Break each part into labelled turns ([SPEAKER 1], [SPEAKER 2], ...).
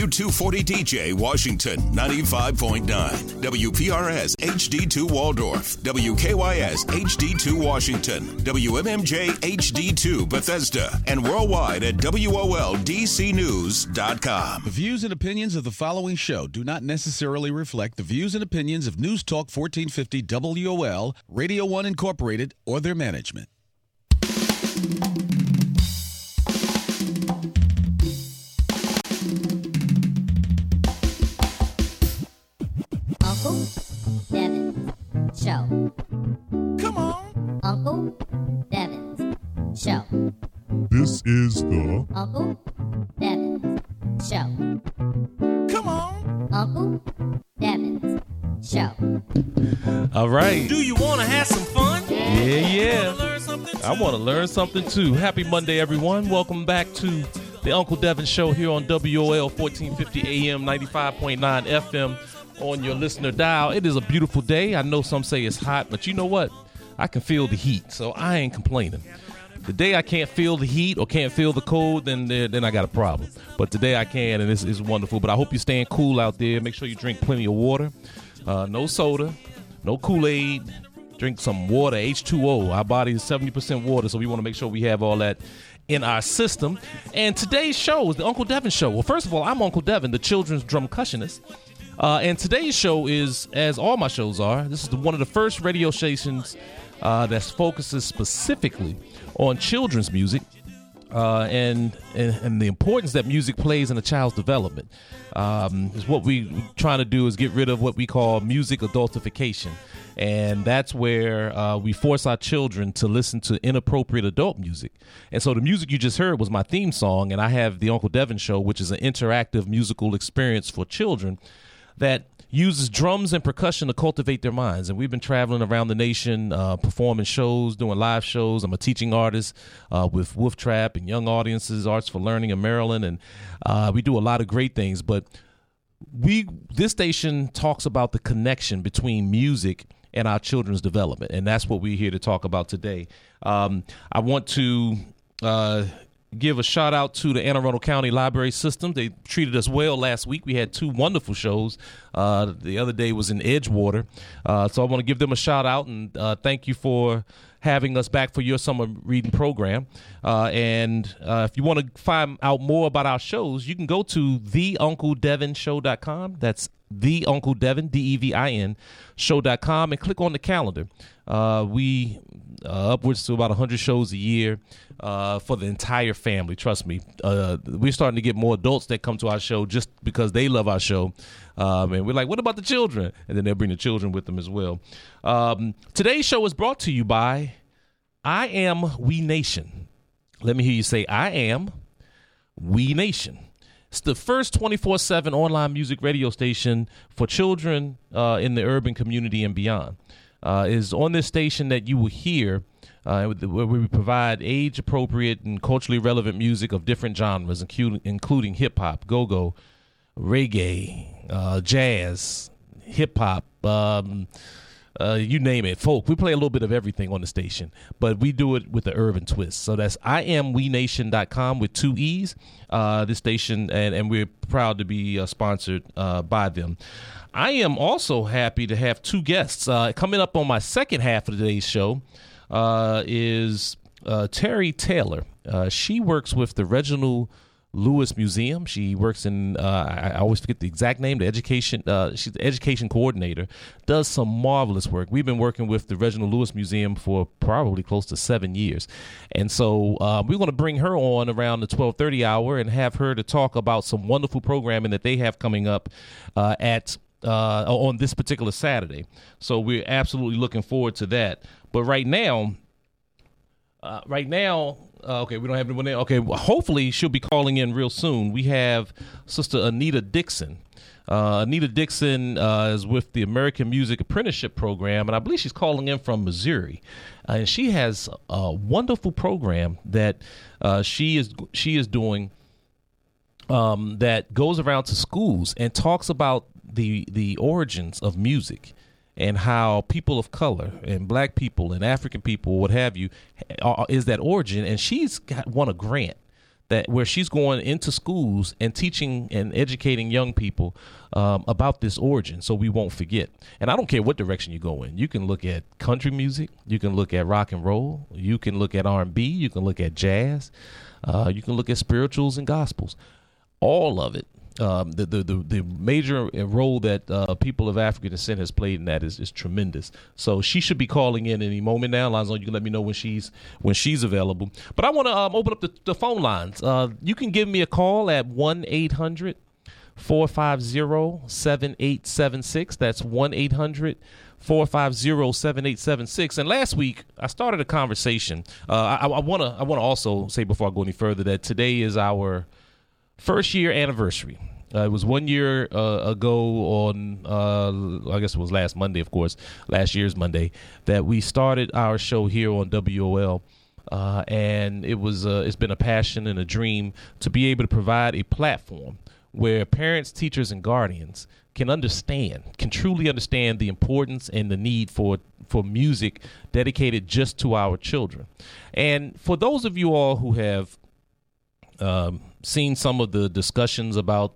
[SPEAKER 1] U240 DJ Washington 95.9, WPRS HD2 Waldorf, WKYS HD2 Washington, WMMJ HD2 Bethesda, and worldwide at WOLDCnews.com.
[SPEAKER 2] The views and opinions of the following show do not necessarily reflect the views and opinions of News Talk 1450 WOL, Radio 1 Incorporated, or their management.
[SPEAKER 3] Uncle Devin's Show.
[SPEAKER 4] This is the
[SPEAKER 3] Uncle Devin's Show.
[SPEAKER 5] Come on.
[SPEAKER 3] Uncle Devin's Show.
[SPEAKER 6] All right.
[SPEAKER 5] Do you want to have some fun?
[SPEAKER 6] Yeah, yeah. I want to learn something too. Happy Monday, everyone. Welcome back to the Uncle Devin Show here on WOL 1450 AM 95.9 FM on your listener dial. It is a beautiful day. I know some say it's hot, but you know what? I can feel the heat, so I ain't complaining. The day I can't feel the heat or can't feel the cold, then then I got a problem. But today I can, and it's, it's wonderful. But I hope you're staying cool out there. Make sure you drink plenty of water. Uh, no soda, no Kool Aid. Drink some water, H2O. Our body is 70% water, so we want to make sure we have all that in our system. And today's show is the Uncle Devin Show. Well, first of all, I'm Uncle Devin, the children's drumcussionist. Uh, and today's show is, as all my shows are, this is the, one of the first radio stations uh, that focuses specifically on children's music uh, and, and and the importance that music plays in a child's development. Um, is what we're trying to do is get rid of what we call music adultification, and that's where uh, we force our children to listen to inappropriate adult music. And so the music you just heard was my theme song, and I have the Uncle Devin Show, which is an interactive musical experience for children that uses drums and percussion to cultivate their minds. And we've been traveling around the nation, uh, performing shows, doing live shows. I'm a teaching artist uh, with Wolf Trap and Young Audiences, Arts for Learning in Maryland, and uh, we do a lot of great things. But we this station talks about the connection between music and our children's development, and that's what we're here to talk about today. Um, I want to uh, give a shout out to the Anne Arundel County Library System. They treated us well last week. We had two wonderful shows. Uh, the other day was in Edgewater, uh, so I want to give them a shout out and uh, thank you for having us back for your summer reading program. Uh, and uh, if you want to find out more about our shows, you can go to theuncledevinshow.com. That's the Uncle Devin, D E V I N, show.com, and click on the calendar. Uh, we uh, upwards to about 100 shows a year uh, for the entire family. Trust me, uh, we're starting to get more adults that come to our show just because they love our show. Um, and we're like, what about the children? And then they'll bring the children with them as well. Um, today's show is brought to you by I Am We Nation. Let me hear you say, I am We Nation. It's the first 24 7 online music radio station for children uh, in the urban community and beyond. Uh, is on this station that you will hear uh, where we provide age appropriate and culturally relevant music of different genres, including, hip hop, go go, reggae, uh, jazz, hip hop. Um, uh, you name it, folk. We play a little bit of everything on the station, but we do it with the urban twist. So that's iamweenation.com with two E's, uh, this station, and, and we're proud to be uh, sponsored uh, by them. I am also happy to have two guests. Uh, coming up on my second half of today's show uh, is Terry Taylor. she works with the Reginald Lewis Museum. She works in uh, I always forget the exact name. The education uh, she's the education coordinator. Does some marvelous work. We've been working with the Reginald Lewis Museum for probably close to seven years, and so uh, we're going to bring her on around the twelve thirty hour and have her to talk about some wonderful programming that they have coming up uh, at. Uh, on this particular Saturday, so we're absolutely looking forward to that. But right now, uh, right now, uh, okay, we don't have anyone there. Okay, well, hopefully she'll be calling in real soon. We have Sister Anita Dixon. Uh, Anita Dixon uh, is with the American Music Apprenticeship Program, and I believe she's calling in from Missouri. Uh, and she has a wonderful program that uh, she is she is doing um, that goes around to schools and talks about the the origins of music and how people of color and black people and African people, what have you, is that origin. And she's got, won a grant that where she's going into schools and teaching and educating young people um, about this origin, so we won't forget. And I don't care what direction you go in. You can look at country music, you can look at rock and roll, you can look at R and B, you can look at jazz, uh, you can look at spirituals and gospels. All of it um, the, the, the the major role that uh, people of African descent has played in that is, is tremendous. So she should be calling in any moment now. Lonzo, you can let me know when she's when she's available. But I want to um, open up the, the phone lines. Uh, you can give me a call at one eight hundred. 450 7876. That's 1 800 450 7876. And last week, I started a conversation. Uh, I, want to I wanna also say before I go any further that today is our first year anniversary. Uh, it was one year uh, ago on, uh, I guess it was last Monday, of course, last year's Monday, that we started our show here on WOL. Uh, and it was uh, it's been a passion and a dream to be able to provide a platform where parents, teachers, and guardians can understand, can truly understand the importance and the need for for music dedicated just to our children. And for those of you all who have um, seen some of the discussions about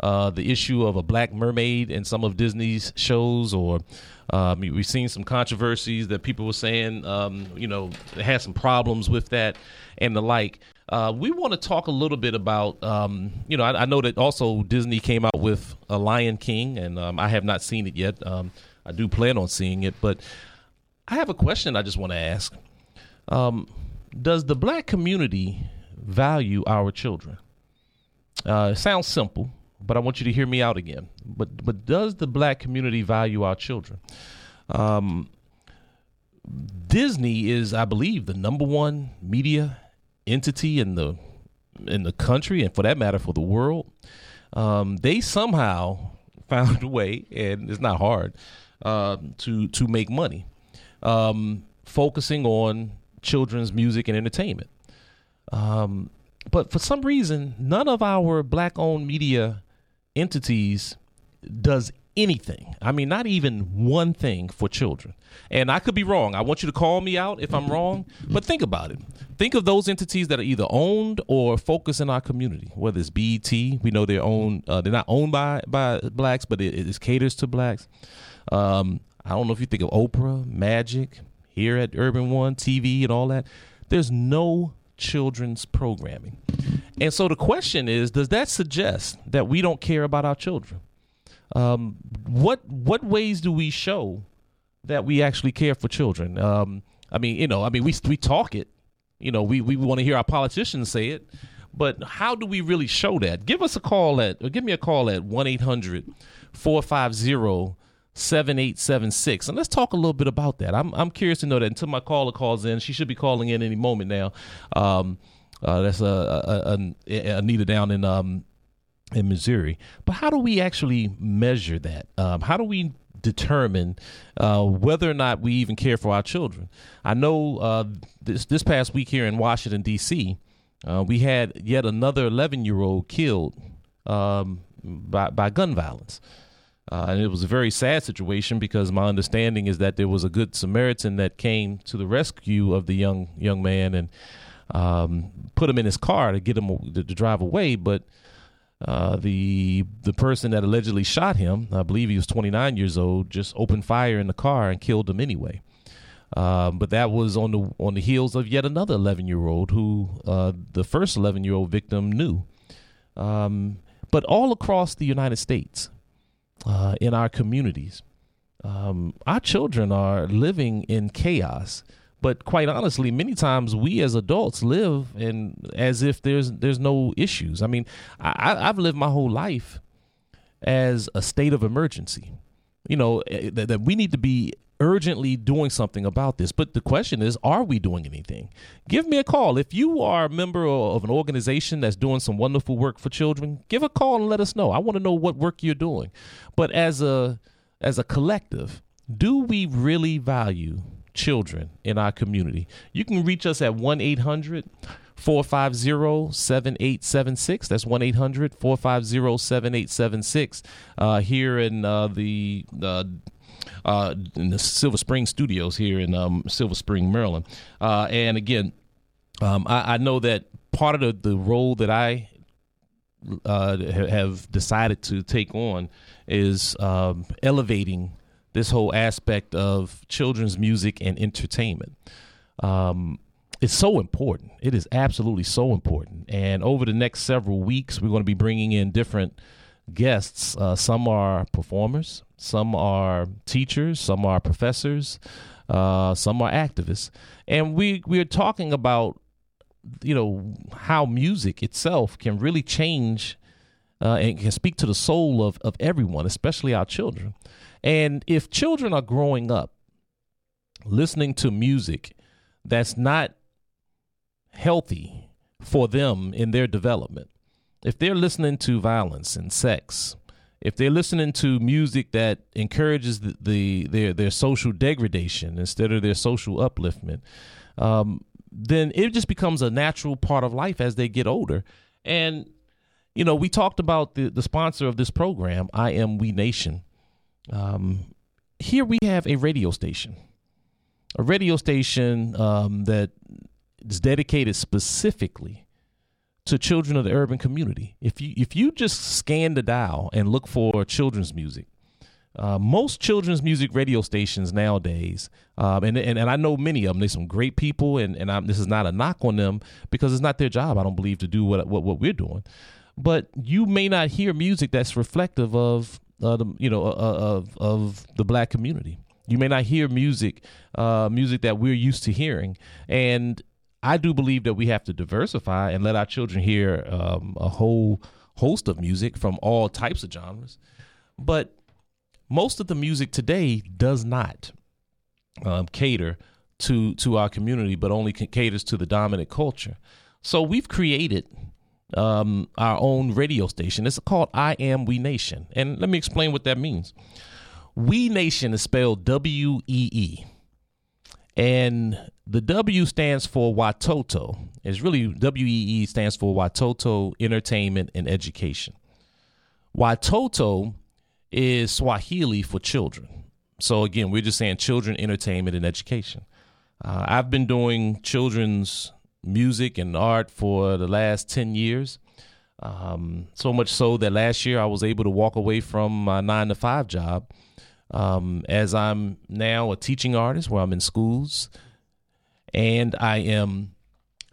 [SPEAKER 6] uh, the issue of a black mermaid in some of Disney's shows, or um, we've seen some controversies that people were saying, um, you know, had some problems with that and the like. Uh, we want to talk a little bit about, um, you know, I, I, know that also Disney came out with a Lion King, and um, I have not seen it yet. Um, I do plan on seeing it, but I have a question I just want to ask. Um, does the black community value our children? Uh, it sounds simple, but I want you to hear me out again. But but does the black community value our children? Um, Disney is, I believe, the number one media entity in the in the country, and for that matter, for the world. Um, they somehow found a way, and it's not hard uh, to to make money, um, focusing on children's music and entertainment. Um, but for some reason, none of our black owned media entities does anything. I mean, not even one thing for children. And I could be wrong. I want you to call me out if I'm wrong, but think about it. Think of those entities that are either owned or focus in our community, whether it's BET, we know they're owned, uh, they're not owned by, by blacks, but it, it caters to blacks. Um, I don't know if you think of Oprah, Magic, here at Urban One, TV, and all that. There's no children's programming. And so the question is, does that suggest that we don't care about our children? Um, what what ways do we show that we actually care for children? Um, I mean, you know, I mean, we we talk it. You know, we we want to hear our politicians say it, but how do we really show that? Give us a call at, or give me a call at one 450 7876. And let's talk a little bit about that. I'm, I'm curious to know that until my caller calls in, she should be calling in any moment now. Um, uh, that's uh, uh Anita down in um, in Missouri. But how do we actually measure that? Um, how do we determine uh, whether or not we even care for our children? I know uh, this this past week here in Washington D.C., uh, we had yet another 11 year old killed um, by by gun violence. Uh, and it was a very sad situation because my understanding is that there was a good Samaritan that came to the rescue of the young young man and um, put him in his car to get him to, to drive away. But uh, the the person that allegedly shot him, I believe he was 29 years old, just opened fire in the car and killed him anyway. Um, but that was on the on the heels of yet another 11 year old who uh, the first 11 year old victim knew. Um, but all across the United States, uh, in our communities. Um, our children are living in chaos, but quite honestly, many times we as adults live in as if there's there's no issues. I mean, I, I've lived my whole life as a state of emergency. You know eh, that, that we need to be urgently doing something about this. But the question is, are we doing anything? Give me a call. If you are a member of an organization that's doing some wonderful work for children, give a call and let us know. I want to know what work you're doing. But as a as a collective, do we really value children in our community? You can reach us at 1 800 450 7876. That's 1 800 450 7876 uh, here in uh, the uh, uh, in the Silver Spring studios here in um, Silver Spring, Maryland. Uh, and again, um, I, I, know that part of the, the role that I uh, have decided to take on is um, elevating this whole aspect of children's music and entertainment. Um, it's so important. It is absolutely so important. And over the next several weeks, we're going to be bringing in different guests. Uh, some are performers, some are teachers, some are professors, uh, some are activists, and we we're talking about you know how music itself can really change uh, and can speak to the soul of of everyone, especially our children. And if children are growing up listening to music that's not healthy for them in their development, if they're listening to violence and sex, if they're listening to music that encourages the, the their their social degradation instead of their social upliftment, um, then it just becomes a natural part of life as they get older. And you know, we talked about the the sponsor of this program, I am We Nation. Um, here we have a radio station, a radio station um, that is dedicated specifically to children of the urban community. If you if you just scan the dial and look for children's music, uh, most children's music radio stations nowadays, um, and, and and I know many of them. There's some great people, and and I'm, this is not a knock on them because it's not their job. I don't believe to do what what, what we're doing, but you may not hear music that's reflective of uh, the you know uh, of of the black community. You may not hear music, uh, music that we're used to hearing, and I do believe that we have to diversify and let our children hear um, a whole host of music from all types of genres. But most of the music today does not um, cater to to our community, but only caters to the dominant culture. So we've created um, our own radio station. It's called I Am We Nation, and let me explain what that means. We Nation is spelled W E E. And the W stands for Watoto. It's really WEE stands for Watoto Entertainment and Education. Watoto is Swahili for children. So again, we're just saying children entertainment and education. Uh, I've been doing children's music and art for the last 10 years. Um, so much so that last year I was able to walk away from my nine to five job um, as I'm now a teaching artist where I'm in schools and I am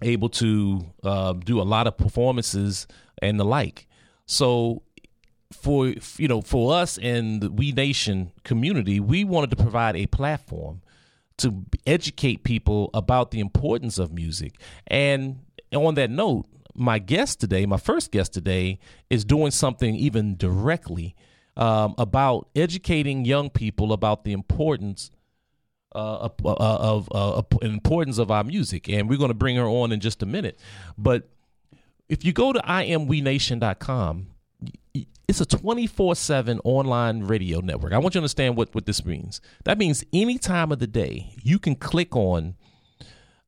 [SPEAKER 6] able to uh, do a lot of performances and the like. So for you know for us in the We Nation community, we wanted to provide a platform to educate people about the importance of music. And on that note, my guest today, my first guest today, is doing something even directly um, about educating young people about the importance uh, of, uh, of uh, importance of our music, and we're going to bring her on in just a minute. But if you go to imweenation.com, it's a 24-7 online radio network. I want you to understand what, what this means. That means any time of the day, you can click on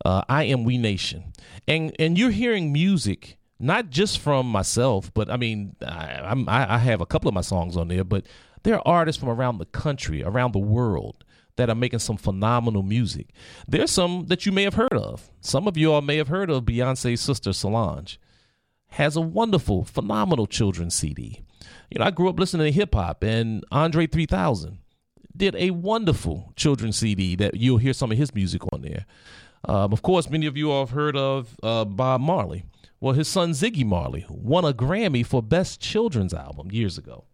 [SPEAKER 6] uh, I Am We Nation. And, and you're hearing music not just from myself, but I mean, I, I, have a couple of my songs on there, but there are artists from around the country, around the world that are making some phenomenal music. There's some that you may have heard of. Some of you all may have heard of Beyonce's sister Solange. Has a wonderful, phenomenal children's CD. You know, I grew up listening to hip hop, and Andre 3000 did a wonderful children's CD that you'll hear some of his music on there. Um, of course, many of you all have heard of uh, Bob Marley. Well, his son Ziggy Marley won a Grammy for Best Children's Album years ago.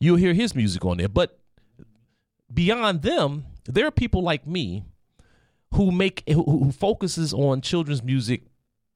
[SPEAKER 6] You'll hear his music on there. But beyond them, there are people like me who make who, focuses on children's music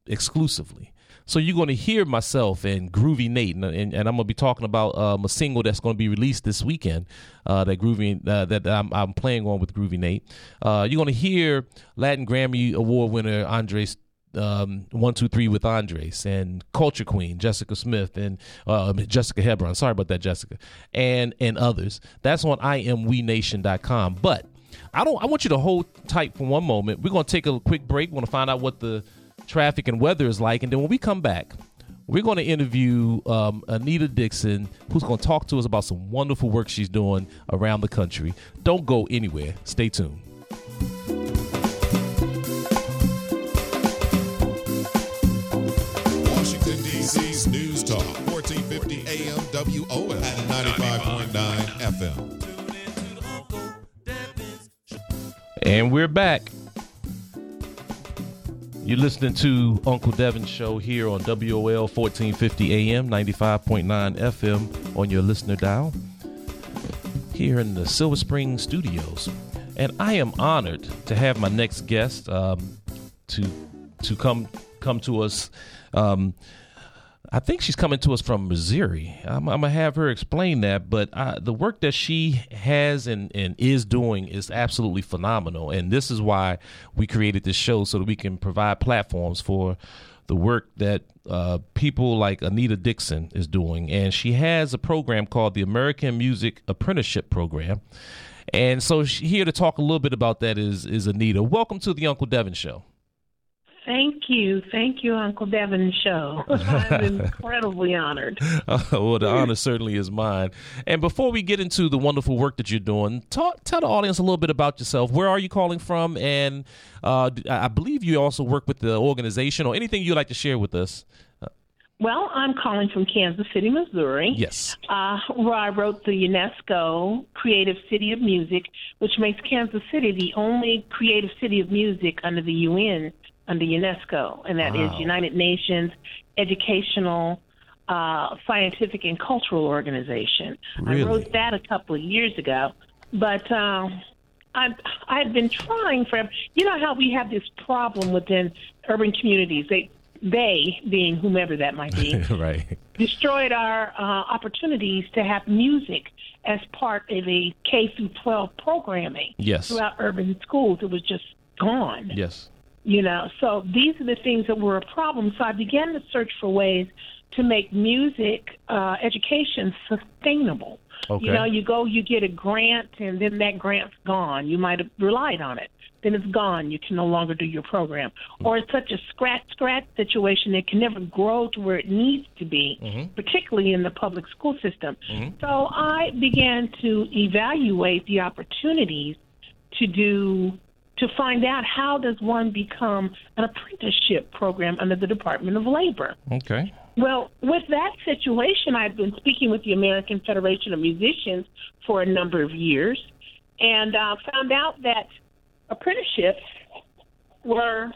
[SPEAKER 6] exclusively. So you're going to hear myself and Groovy Nate, and, and, and I'm going to be talking about um, a single that's going to be released this weekend. Uh, that Groovy uh, that I'm, I'm, playing on with Groovy Nate. Uh, you're going to hear Latin Grammy Award winner Andres um, one two three with Andres and Culture Queen Jessica Smith and uh, Jessica Hebron. Sorry about that, Jessica, and and others. That's on imweenation.com. But I don't. I want you to hold tight for one moment. We're to take a quick break. We're to find out what the traffic and weather is like, and then when we come back. We're going to interview um, Anita Dixon, who's going to talk to us about some wonderful work she's doing around the country. Don't go anywhere. Stay tuned.
[SPEAKER 7] At 95.9 FM.
[SPEAKER 6] And we're back. You're listening to Uncle Devin's show here on WOL 1450 AM, 95.9 FM on your listener dial here in the Silver Spring studios. And I am honored to have my next guest um, to to come come to us. Um, I think she's coming to us from Missouri. I'm, I'm gonna have her explain that, but uh, the work that she has and, and is doing is absolutely phenomenal. And this is why we created this show so that we can provide platforms for the work that uh, people like Anita Dixon is doing. And she has a program called the American Music Apprenticeship Program. And so she, here to talk a little bit about that is is Anita. Welcome to the Uncle Devin Show.
[SPEAKER 8] Thank you. Thank you, Uncle Devin Show. I'm incredibly honored.
[SPEAKER 6] well, the honor certainly is mine. And before we get into the wonderful work that you're doing, talk, tell the audience a little bit about yourself. Where are you calling from? And uh, I believe you also work with the organization or anything you'd like to share with us.
[SPEAKER 8] Well, I'm calling from Kansas City, Missouri.
[SPEAKER 6] Yes.
[SPEAKER 8] Uh, where I wrote the UNESCO Creative City of Music, which makes Kansas City the only creative city of music under the UN under UNESCO, and that wow. is United Nations Educational, uh, Scientific, and Cultural Organization.
[SPEAKER 6] Really?
[SPEAKER 8] I wrote that a couple of years ago, but uh, I've I've been trying for you know how we have this problem within urban communities. They they being whomever that might be,
[SPEAKER 6] right,
[SPEAKER 8] destroyed our uh, opportunities to have music as part of a K through 12 programming
[SPEAKER 6] yes.
[SPEAKER 8] throughout urban schools. It was just gone.
[SPEAKER 6] Yes.
[SPEAKER 8] You know, so these are the things that were a problem. So I began to search for ways to make music uh, education sustainable.
[SPEAKER 6] Okay.
[SPEAKER 8] You know, you go, you get a grant, and then that grant's gone. You might have relied on it. Then it's gone. You can no longer do your program. Mm-hmm. Or it's such a scratch scratch situation that can never grow to where it needs to be,
[SPEAKER 6] mm-hmm.
[SPEAKER 8] particularly in the public school system.
[SPEAKER 6] Mm-hmm.
[SPEAKER 8] So I began to evaluate the opportunities to do to find out how does one become an apprenticeship program under the Department of Labor.
[SPEAKER 6] Okay.
[SPEAKER 8] Well, with that situation, I've been speaking with the American Federation of Musicians for a number of years and uh, found out that apprenticeships were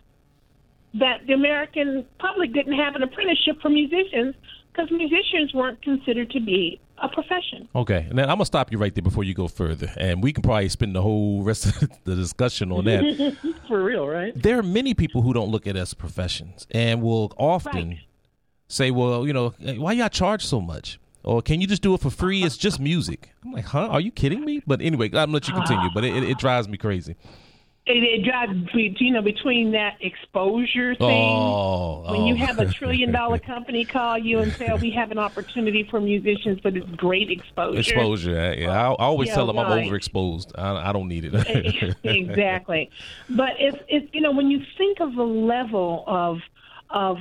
[SPEAKER 8] that the American public didn't have an apprenticeship for musicians because musicians weren't considered to be a profession.
[SPEAKER 6] Okay, and then I'm gonna stop you right there before you go further, and we can probably spend the whole rest of the discussion on that.
[SPEAKER 8] For real, right?
[SPEAKER 6] There are many people who don't look at us professions and will often
[SPEAKER 8] Right.
[SPEAKER 6] say, "Well, you know, eh, why y'all charge so much?" Or can you just do it for free? It's just music. I'm like, huh? Are you kidding me? But anyway, I'm gonna let you continue. But it, it, it drives me crazy.
[SPEAKER 8] It, it drives you know between that exposure thing.
[SPEAKER 6] Oh,
[SPEAKER 8] when you
[SPEAKER 6] oh.
[SPEAKER 8] have a trillion dollar company call you and say, oh, "We have an opportunity for musicians, but it's great exposure."
[SPEAKER 6] exposure. Yeah, I, I always
[SPEAKER 8] Yeah,
[SPEAKER 6] tell them I'm overexposed. I, I don't need it.
[SPEAKER 8] exactly. But it's it's you know when you think of the level of of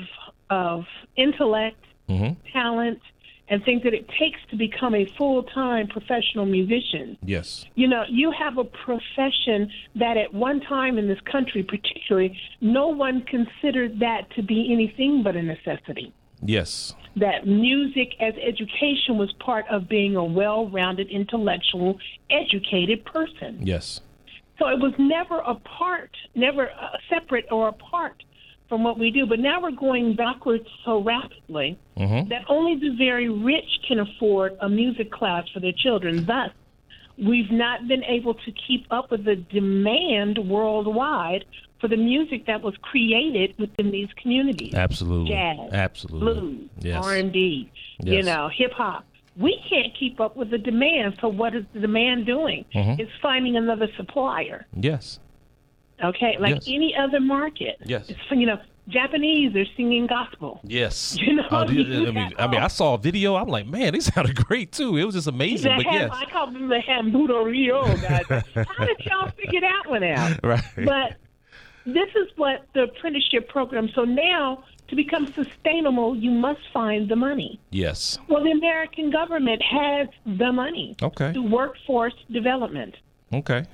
[SPEAKER 8] of intellect,
[SPEAKER 6] Mhm.
[SPEAKER 8] talent, and things that it takes to become a full time professional musician.
[SPEAKER 6] Yes.
[SPEAKER 8] You know, you have a profession that at one time in this country, particularly, no one considered that to be anything but a necessity.
[SPEAKER 6] Yes.
[SPEAKER 8] That music as education was part of being a well rounded, intellectual, educated person.
[SPEAKER 6] Yes.
[SPEAKER 8] So it was never a part, never uh, separate or apart from what we do. But now we're going backwards so rapidly
[SPEAKER 6] Mm-hmm.
[SPEAKER 8] that only the very rich can afford a music class for their children. Thus, we've not been able to keep up with the demand worldwide for the music that was created within these communities.
[SPEAKER 6] Absolutely.
[SPEAKER 8] Jazz,
[SPEAKER 6] Absolutely.
[SPEAKER 8] blues,
[SPEAKER 6] Yes.
[SPEAKER 8] R&B, you know, hip hop. We can't keep up with the demand. So what is the demand doing?
[SPEAKER 6] Mhm.
[SPEAKER 8] It's finding another supplier.
[SPEAKER 6] Yes.
[SPEAKER 8] Okay, like
[SPEAKER 6] Yes.
[SPEAKER 8] any other market.
[SPEAKER 6] Yes.
[SPEAKER 8] You know, Japanese are singing gospel.
[SPEAKER 6] Yes.
[SPEAKER 8] You know,
[SPEAKER 6] do you-
[SPEAKER 8] you
[SPEAKER 6] I mean, I mean, I saw a video. I'm like, man, they sounded great too. It was just amazing.
[SPEAKER 8] The
[SPEAKER 6] But
[SPEAKER 8] ham,
[SPEAKER 6] yes.
[SPEAKER 8] I call them the Hambudo Rio guys. How did y'all figure that one out?
[SPEAKER 6] Right.
[SPEAKER 8] But this is what the apprenticeship program. So now, to become sustainable, you must find the money.
[SPEAKER 6] Yes.
[SPEAKER 8] Well, the American government has the money
[SPEAKER 6] Okay.
[SPEAKER 8] to workforce development.
[SPEAKER 6] Okay.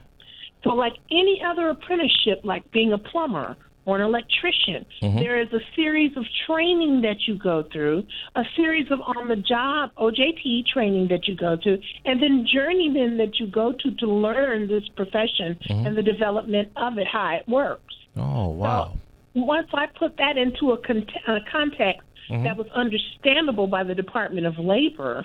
[SPEAKER 8] So, like any other apprenticeship, like being a plumber or an electrician. Mm-hmm. There is a series of training that you go through, a series of on the job OJT training that you go to, and then journeyman that you go to to learn this profession mm-hmm. and the development of it, how it works.
[SPEAKER 6] Oh wow.
[SPEAKER 8] Once I put that into a, con- a context mm-hmm. that was understandable by the Department of Labor,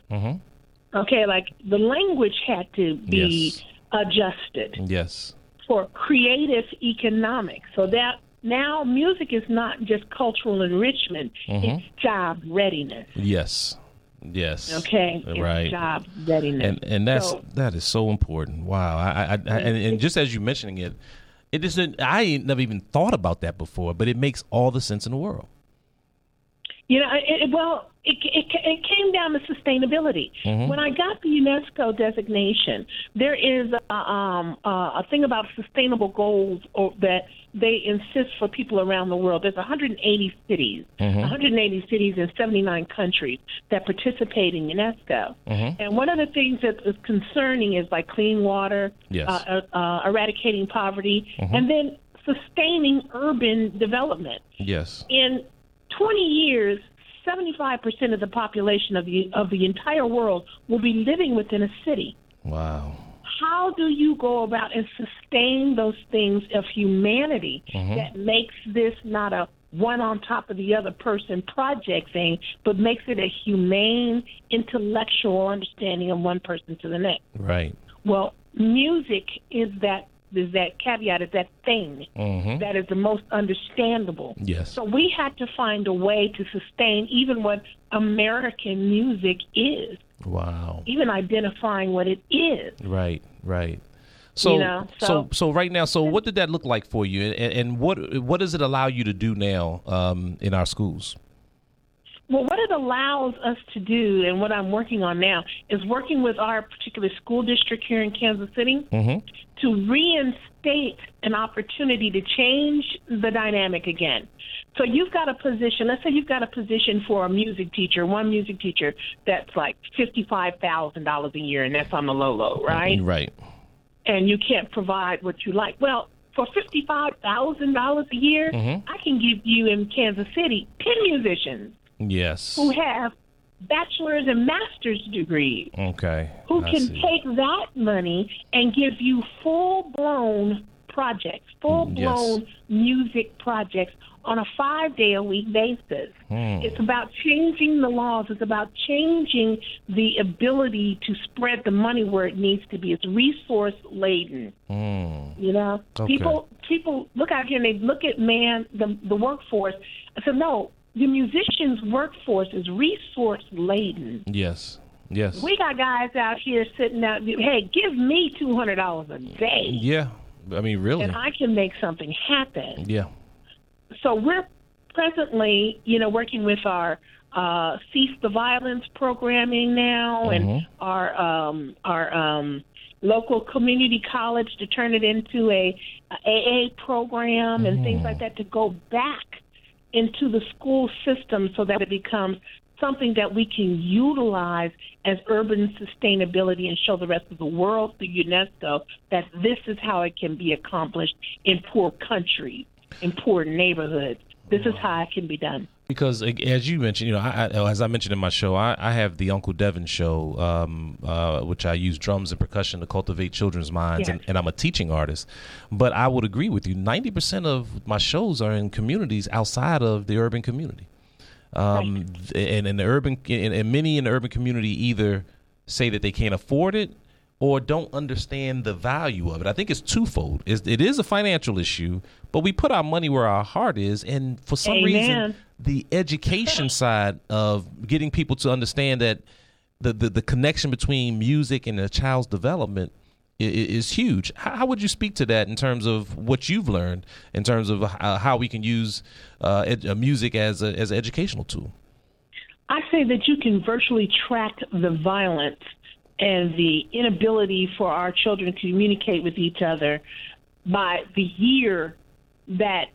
[SPEAKER 8] okay, like the language had to be
[SPEAKER 6] Yes.
[SPEAKER 8] Adjusted
[SPEAKER 6] Yes.
[SPEAKER 8] for creative economics. So that now music is not just cultural enrichment; mm-hmm. it's job readiness.
[SPEAKER 6] Yes. Yes.
[SPEAKER 8] Okay,
[SPEAKER 6] Right.
[SPEAKER 8] job readiness.
[SPEAKER 6] and and that's
[SPEAKER 8] So-
[SPEAKER 6] that is so important. Wow, I, I, I and, and just as you mentioning it, it isn't. I ain't never even thought about that before, but it makes all the sense in the world.
[SPEAKER 8] You know, it, it- well, it, it, it came down to sustainability. When I got the UNESCO designation, there is a, um, uh, a thing about sustainable goals or that they insist for people around the world. There's 180 cities, 180 cities in 79 countries that participate in UNESCO. And one of the things that is concerning is like clean water,
[SPEAKER 6] Yes.
[SPEAKER 8] uh, uh, uh, eradicating poverty, and then sustaining urban development
[SPEAKER 6] Yes.
[SPEAKER 8] in 20 years, 75% of the population of the of the entire world will be living within a city.
[SPEAKER 6] Wow.
[SPEAKER 8] How do you go about and sustain those things of humanity mm-hmm. that makes this not a one on top of the other person project thing, but makes it a humane, intellectual understanding of one person to the next?
[SPEAKER 6] Right.
[SPEAKER 8] Well, music is that is that caveat, is that thing
[SPEAKER 6] Mm-hmm.
[SPEAKER 8] that is the most understandable.
[SPEAKER 6] Yes.
[SPEAKER 8] So we had to find a way to sustain even what American music is,
[SPEAKER 6] Wow.
[SPEAKER 8] even identifying what it is.
[SPEAKER 6] Right. Right. So,
[SPEAKER 8] You know,
[SPEAKER 6] so,
[SPEAKER 8] so-
[SPEAKER 6] so, right now, so what did that look like for you, and, and what what does it allow you to do now um, in our schools?
[SPEAKER 8] Well, what it allows us to do, and what I'm working on now, is working with our particular school district here in Kansas City mm-hmm. to reinstate an opportunity to change the dynamic again. So you've got a position, let's say you've got a position for a music teacher, one music teacher that's like $55,000 a year, and that's on the low low, right?
[SPEAKER 6] Right.
[SPEAKER 8] and you can't provide what you like. Well, for fifty-five thousand dollars a year, mm-hmm. I can give you in Kansas City ten musicians
[SPEAKER 6] Yes.
[SPEAKER 8] who have bachelor's and master's degrees
[SPEAKER 6] Okay.
[SPEAKER 8] who
[SPEAKER 6] I
[SPEAKER 8] can
[SPEAKER 6] see.
[SPEAKER 8] take that money and give you full-blown projects, full-blown music projects on a five-day-a-week basis.
[SPEAKER 6] Hmm.
[SPEAKER 8] It's about changing the laws. It's about changing the ability to spread the money where it needs to be. It's resource laden. You know,
[SPEAKER 6] Okay.
[SPEAKER 8] people people look out here and they look at man the the workforce. I said, no, the musicians' workforce is resource laden.
[SPEAKER 6] Yes. Yes.
[SPEAKER 8] We got guys out here sitting out. Hey, give me two hundred dollars a day,
[SPEAKER 6] Yeah. I mean, really.
[SPEAKER 8] and I can make something happen.
[SPEAKER 6] yeah.
[SPEAKER 8] So we're presently, you know, working with our uh, cease the violence programming now, and our um, our um, local community college to turn it into a, a AA program and things like that to go back into the school system so that it becomes something that we can utilize as urban sustainability and show the rest of the world through UNESCO that this is how it can be accomplished in poor countries, in poor neighborhoods. This is how it can be done.
[SPEAKER 6] Because as you mentioned, you know, I, I, as I mentioned in my show, I, I have the Uncle Devin show, um, uh, which I use drums and percussion to cultivate children's minds, and,
[SPEAKER 8] Yes.
[SPEAKER 6] and I'm a teaching artist. But I would agree with you. Ninety percent of my shows are in communities outside of the urban community, um, th- and in the urban, and, and many in the urban community either say that they can't afford it or don't understand the value of it. I think it's twofold. It's, it is a financial issue, but we put our money where our heart is, and for some reason the education side of getting people to understand that the, the, the connection between music and a child's development i- i- is huge. How, how would you speak to that in terms of what you've learned in terms of uh, how we can use uh, ed, uh, music as a, as an educational tool?
[SPEAKER 8] I say that you can virtually track the violence and the inability for our children to communicate with each other by the year that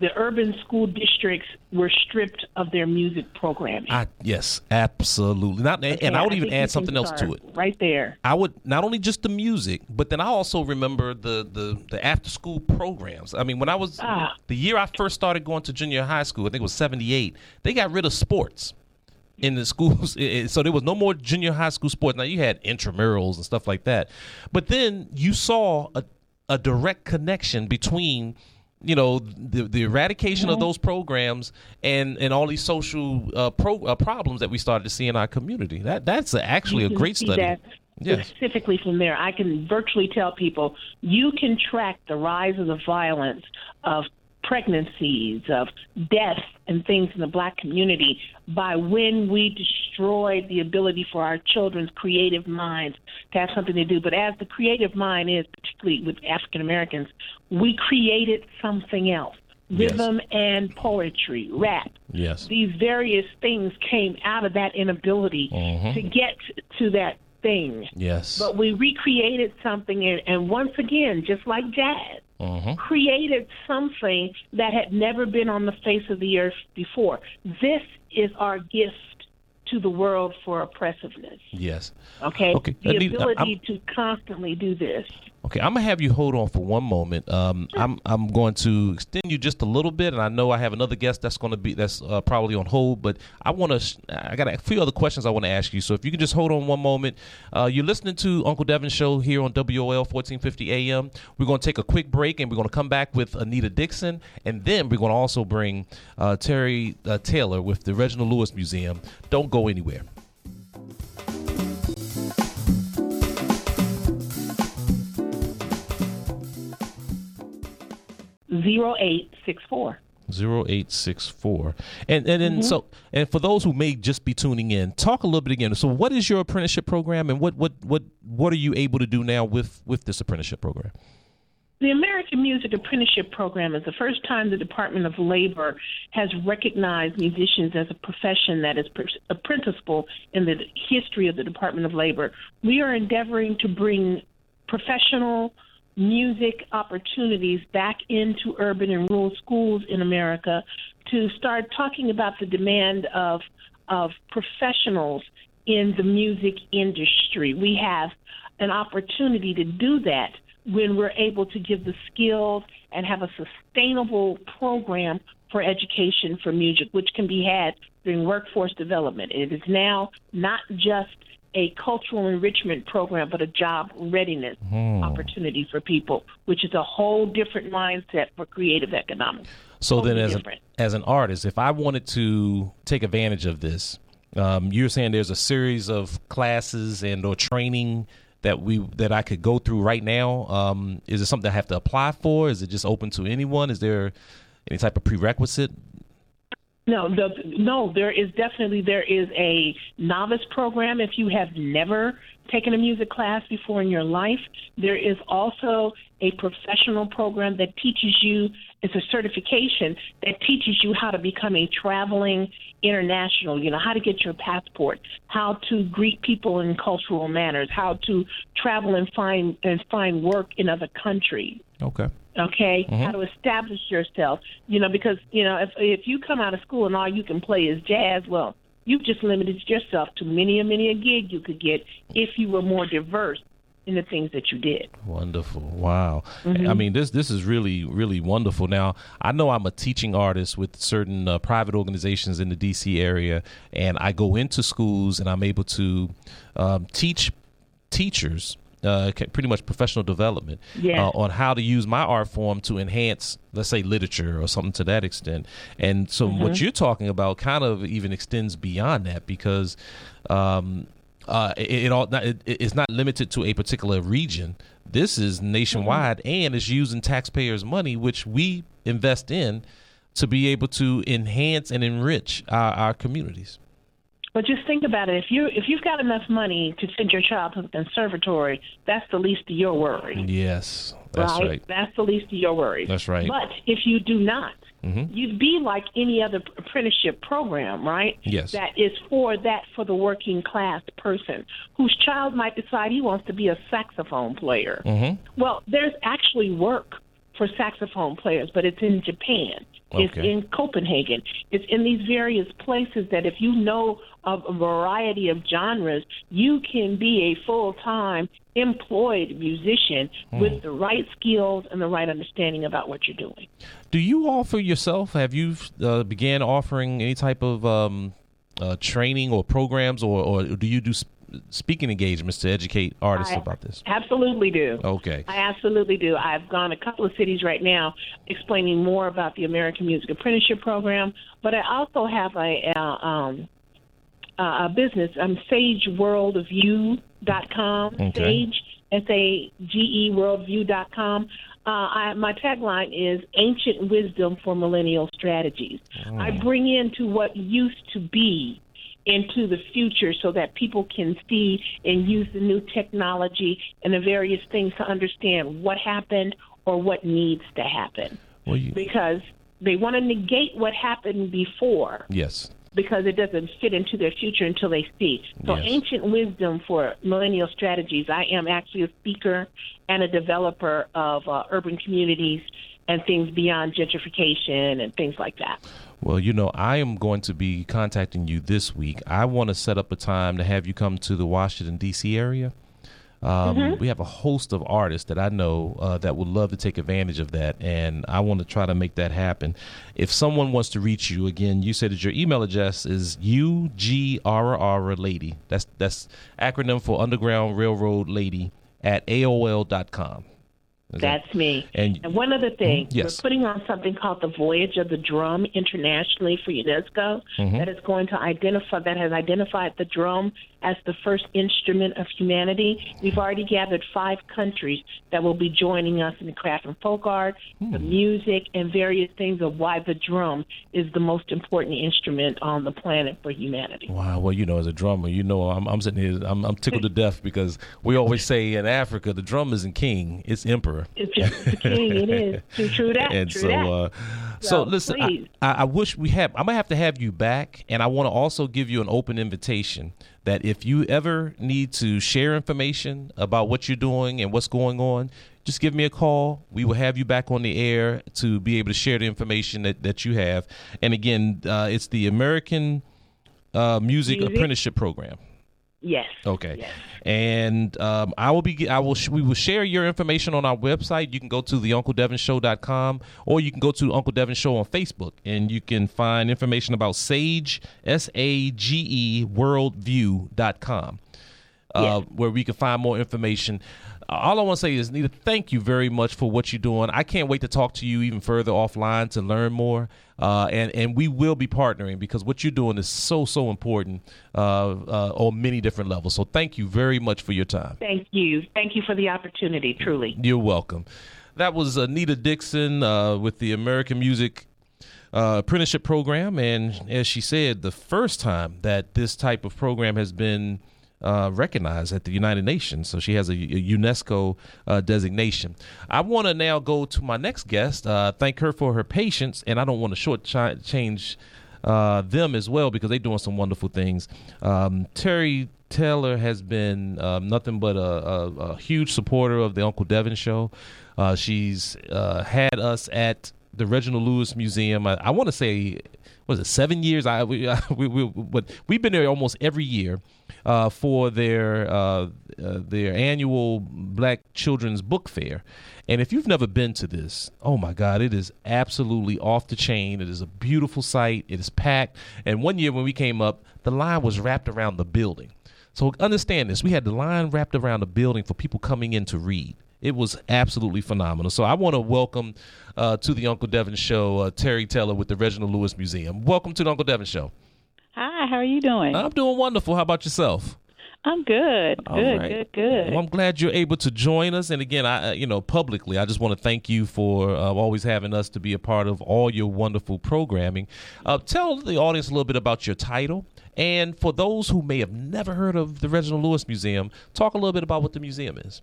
[SPEAKER 8] the urban school districts were stripped of their music programming.
[SPEAKER 6] I, yes, absolutely. Not, and I would even add something else to it.
[SPEAKER 8] Right there.
[SPEAKER 6] I would not only just the music, but then I also remember the the, the after school programs. I mean, when I was
[SPEAKER 8] Ah.
[SPEAKER 6] the year I first started going to junior high school, I think it was '78. They got rid of sports in the schools, so there was no more junior high school sports. Now you had intramurals and stuff like that, but then you saw a a direct connection between you know the the eradication of those programs and and all these social uh, pro, uh, problems that we started to see in our community. That that's actually a great study. Yes.
[SPEAKER 8] Specifically from there, I can virtually tell people you can track the rise of the violence of pregnancies, of deaths, and things in the black community by when we destroyed the ability for our children's creative minds to have something to do. But as the creative mind is, particularly with African Americans, we created something else.
[SPEAKER 6] Yes.
[SPEAKER 8] Rhythm and poetry, rap,
[SPEAKER 6] Yes.
[SPEAKER 8] these various things came out of that inability
[SPEAKER 6] Mhm.
[SPEAKER 8] to get to that thing.
[SPEAKER 6] Yes.
[SPEAKER 8] But we recreated something, and, and once again, just like jazz,
[SPEAKER 6] Mhm.
[SPEAKER 8] created something that had never been on the face of the earth before. This is our gift to the world for oppressiveness.
[SPEAKER 6] Yes.
[SPEAKER 8] Okay,
[SPEAKER 6] Okay,
[SPEAKER 8] the
[SPEAKER 6] Anita,
[SPEAKER 8] ability
[SPEAKER 6] I'm-
[SPEAKER 8] to constantly do this.
[SPEAKER 6] Okay, I'm gonna have you hold on for one moment. Um, I'm I'm going to extend you just a little bit, and I know I have another guest that's going to be that's uh, probably on hold, but I want to. I got a few other questions I want to ask you. So if you can just hold on one moment, uh, you're listening to Uncle Devin show here on WOL 1450 AM. We're going to take a quick break, and we're going to come back with Anita Dixon, and then we're going to also bring uh, Terry uh, Taylor with the Reginald Lewis Museum. Don't go anywhere.
[SPEAKER 8] Zero eight six four.
[SPEAKER 6] Zero eight six four, and and then mm-hmm. so and for those who may just be tuning in, talk a little bit again. So, what is your apprenticeship program, and what what what what are you able to do now with with this apprenticeship program?
[SPEAKER 8] The American Music Apprenticeship Program is the first time the Department of Labor has recognized musicians as a profession that is pr- apprenticeable in the history of the Department of Labor. We are endeavoring to bring professional music opportunities back into urban and rural schools in America to start talking about the demand of of professionals in the music industry. We have an opportunity to do that when we're able to give the skills and have a sustainable program for education for music, which can be had during workforce development. It is now not just a cultural enrichment program, but a job readiness opportunity for people, which is a whole different mindset for creative economics.
[SPEAKER 6] So then,
[SPEAKER 8] Totally
[SPEAKER 6] as an, as an artist, if I wanted to take advantage of this, um, you're saying there's a series of classes and or training that we that I could go through right now. Um, is it something I have to apply for? Is it just open to anyone? Is there any type of prerequisite?
[SPEAKER 8] No, the, no, there is definitely there is a novice program if you have never taken a music class before in your life. There is also a professional program that teaches you it's a certification that teaches you how to become a traveling international, you know, how to get your passport, how to greet people in cultural manners, how to travel and find and find work in other countries
[SPEAKER 6] Okay.
[SPEAKER 8] Okay how to establish yourself you know because you know if if you come out of school and all you can play is jazz well you've just limited yourself to many and many a gig you could get if you were more diverse in the things that you did
[SPEAKER 6] Wonderful. Wow. I mean, this this is really really wonderful. Now, I know I'm a teaching artist with certain uh, private organizations in the DC area, and I go into schools and I'm able to um, teach teachers. Uh, pretty much professional development uh, on how to use my art form to enhance, let's say, literature or something to that extent. And so, what you're talking about kind of even extends beyond that because um, uh, it, it all not, it, it's not limited to a particular region. This is nationwide and is using taxpayers' money, which we invest in to be able to enhance and enrich our, our communities.
[SPEAKER 8] But just think about it if you if you've got enough money to send your child to the conservatory that's the least of your worry
[SPEAKER 6] Yes, that's right.
[SPEAKER 8] That's the least of your worries.
[SPEAKER 6] That's right.
[SPEAKER 8] But if you do not,
[SPEAKER 6] Mhm.
[SPEAKER 8] you'd be like any other apprenticeship program, right?
[SPEAKER 6] Yes.
[SPEAKER 8] That is for that for the working class person whose child might decide he wants to be a saxophone player.
[SPEAKER 6] Mhm.
[SPEAKER 8] Well, there's actually work for saxophone players, but it's in Japan. It's in Copenhagen. It's in these various places that if you know of a variety of genres, you can be a full time employed musician with the right skills and the right understanding about what you're doing.
[SPEAKER 6] Do you offer yourself? Have you uh, began offering any type of um, uh, training or programs, or, or do you do speaking engagements to educate artists
[SPEAKER 8] I
[SPEAKER 6] about this?
[SPEAKER 8] Absolutely do.
[SPEAKER 6] Okay.
[SPEAKER 8] I absolutely do. I've gone a couple of cities right now explaining more about the American Music Apprenticeship Program, but I also have a, a, um, a business. I'm SageWorldView.com.
[SPEAKER 6] Okay.
[SPEAKER 8] Sage, S A G E Worldview.com. Uh, I, my tagline is Ancient Wisdom for Millennial Strategies. I bring into what used to be into the future so that people can see and use the new technology and the various things to understand what happened or what needs to happen.
[SPEAKER 6] Well, you,
[SPEAKER 8] Because they want to negate what happened before
[SPEAKER 6] yes.
[SPEAKER 8] because it doesn't fit into their future until they see. So,
[SPEAKER 6] Yes.
[SPEAKER 8] ancient wisdom for millennial strategies. I am actually a speaker and a developer of uh, urban communities and things beyond gentrification and things like that.
[SPEAKER 6] Well, you know, I am going to be contacting you this week. I want to set up a time to have you come to the Washington D.C. area. Um, We have a host of artists that I know uh, that would love to take advantage of that, and I want to try to make that happen. If someone wants to reach you again, you said that your email address is ugrr lady. That's that's acronym for Underground Railroad Lady at aol.com. Is that-
[SPEAKER 8] That's me.
[SPEAKER 6] And-
[SPEAKER 8] And, one other thing,
[SPEAKER 6] Mhm, yes.
[SPEAKER 8] we're putting on something called the Voyage of the Drum internationally for UNESCO.
[SPEAKER 6] Mm-hmm.
[SPEAKER 8] that is going to identify that has identified the drum as the first instrument of humanity. We've already gathered five countries that will be joining us in the craft and folk art, the
[SPEAKER 6] Hmm.
[SPEAKER 8] music, and various things of why the drum is the most important instrument on the planet for humanity.
[SPEAKER 6] Wow. Well, you know, as a drummer, you know, I'm, I'm sitting here, I'm, I'm tickled to death because we always say in Africa, the drum isn't king, it's emperor.
[SPEAKER 8] It's just the king. It is true. True that.
[SPEAKER 6] and
[SPEAKER 8] true
[SPEAKER 6] so,
[SPEAKER 8] that.
[SPEAKER 6] uh, so
[SPEAKER 8] So,
[SPEAKER 6] listen, I. I, I wish we had. I'm gonna have to have you back, and I want to also give you an open invitation that if you ever need to share information about what you're doing and what's going on, just give me a call. We will have you back on the air to be able to share the information that, that you have. And again, uh, it's the American uh, Music,
[SPEAKER 8] Music?
[SPEAKER 6] Apprenticeship Program.
[SPEAKER 8] Yes.
[SPEAKER 6] Okay.
[SPEAKER 8] Yes.
[SPEAKER 6] And um, I will be I will sh- we will share your information on our website. You can go to the uncledevinshow.com or you can go to Uncle Devin Show on Facebook and you can find information about Sage S A G E worldview.com. Uh, where we can find more information. All I want to say is, Nita, thank you very much for what you're doing. I can't wait to talk to you even further offline to learn more. Uh, and and we will be partnering because what you're doing is so so important uh, uh, on many different levels. So thank you very much for your time.
[SPEAKER 8] Thank you. Thank you for the opportunity. Truly.
[SPEAKER 6] You're welcome. That was Anita Dixon uh, with the American Music uh, Apprenticeship Program, and as she said, the first time that this type of program has been uh, recognized at the United Nations. So she has a, a UNESCO uh, designation. I want to now go to my next guest. Uh, thank her for her patience, and I don't want to short change uh, them as well because they're doing some wonderful things. Um, Terry Taylor has been um, nothing but a, a, a huge supporter of the Uncle Devin Show. Uh, she's uh, had us at the Reginald Lewis Museum. I, I want to say, was it seven years? I we, we, we but we've been there almost every year uh, for their uh, uh, their annual Black Children's Book Fair. And if you've never been to this, oh my God, it is absolutely off the chain. It is a beautiful site. It is packed. And one year when we came up, the line was wrapped around the building. So understand this: we had the line wrapped around the building for people coming in to read. It was absolutely phenomenal. So I want to welcome uh, to the Uncle Devin Show uh, Terry Taylor with the Reginald Lewis Museum. Welcome to the Uncle Devin Show.
[SPEAKER 9] Hi, how are you doing?
[SPEAKER 6] I'm doing wonderful. How about yourself?
[SPEAKER 9] I'm good.
[SPEAKER 6] All
[SPEAKER 9] Good,
[SPEAKER 6] right.
[SPEAKER 9] good, good.
[SPEAKER 6] Well, I'm glad you're able to join us. And again, I, uh, you know, publicly, I just want to thank you for uh, always having us to be a part of all your wonderful programming. Uh, tell the audience a little bit about your title. And for those who may have never heard of the Reginald Lewis Museum, talk a little bit about what the museum is.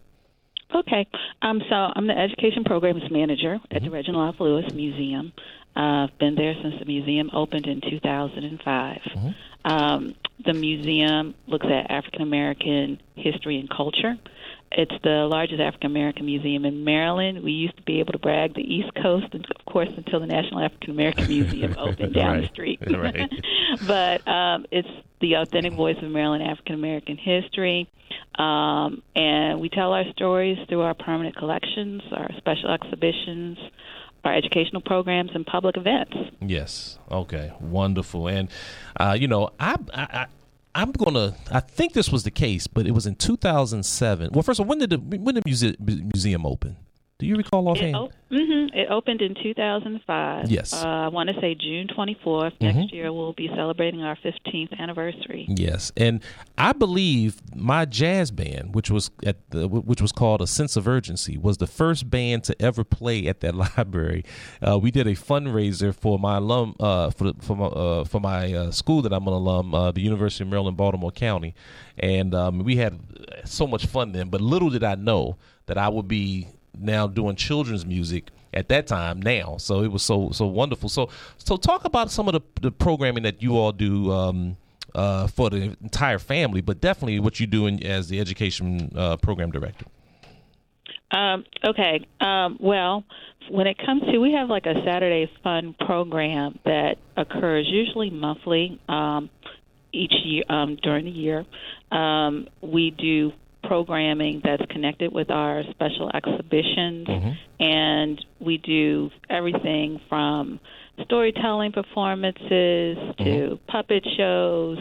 [SPEAKER 9] Okay. Um, so I'm the education programs manager at the Reginald F. Lewis Museum. I've been there since the museum opened in 2005. Um, the museum looks at African American history and culture. it's the largest African American museum in Maryland. We used to be able to brag the East Coast, and of course, until the National African American Museum opened down
[SPEAKER 6] Right.
[SPEAKER 9] the street.
[SPEAKER 6] Right.
[SPEAKER 9] but um, it's the authentic voice of Maryland African American history. Um, and we tell our stories through our permanent collections, our special exhibitions, our educational programs, and public events.
[SPEAKER 6] Yes. Okay. Wonderful. And uh, you know, I, I, I I'm gonna. I think this was the case, but it was in 2007. Well, first of all, when did the when did the muse- museum open? Do you recall
[SPEAKER 9] It,
[SPEAKER 6] offhand?
[SPEAKER 9] op- mhm, it opened in 2005.
[SPEAKER 6] Yes.
[SPEAKER 9] Uh, I want to say June 24th. Next year, we'll be celebrating our 15th anniversary.
[SPEAKER 6] Yes, and I believe my jazz band, which was at the, which was called A Sense of Urgency, was the first band to ever play at that library. Uh, we did a fundraiser for my alum uh, for for my uh, for my uh, school that I'm an alum, uh, the University of Maryland, Baltimore County, and um, we had so much fun then. But little did I know that I would be now doing children's music at that time now so it was so so wonderful so so talk about some of the, the programming that you all do um, uh, for the entire family, but definitely what you do in, as the education uh, program director.
[SPEAKER 9] Um, okay. Um, well, when it comes to, we have like a Saturday fun program that occurs usually monthly um, each year um, during the year. Um, we do programming that's connected with our special exhibitions, and we do everything from storytelling performances to puppet shows,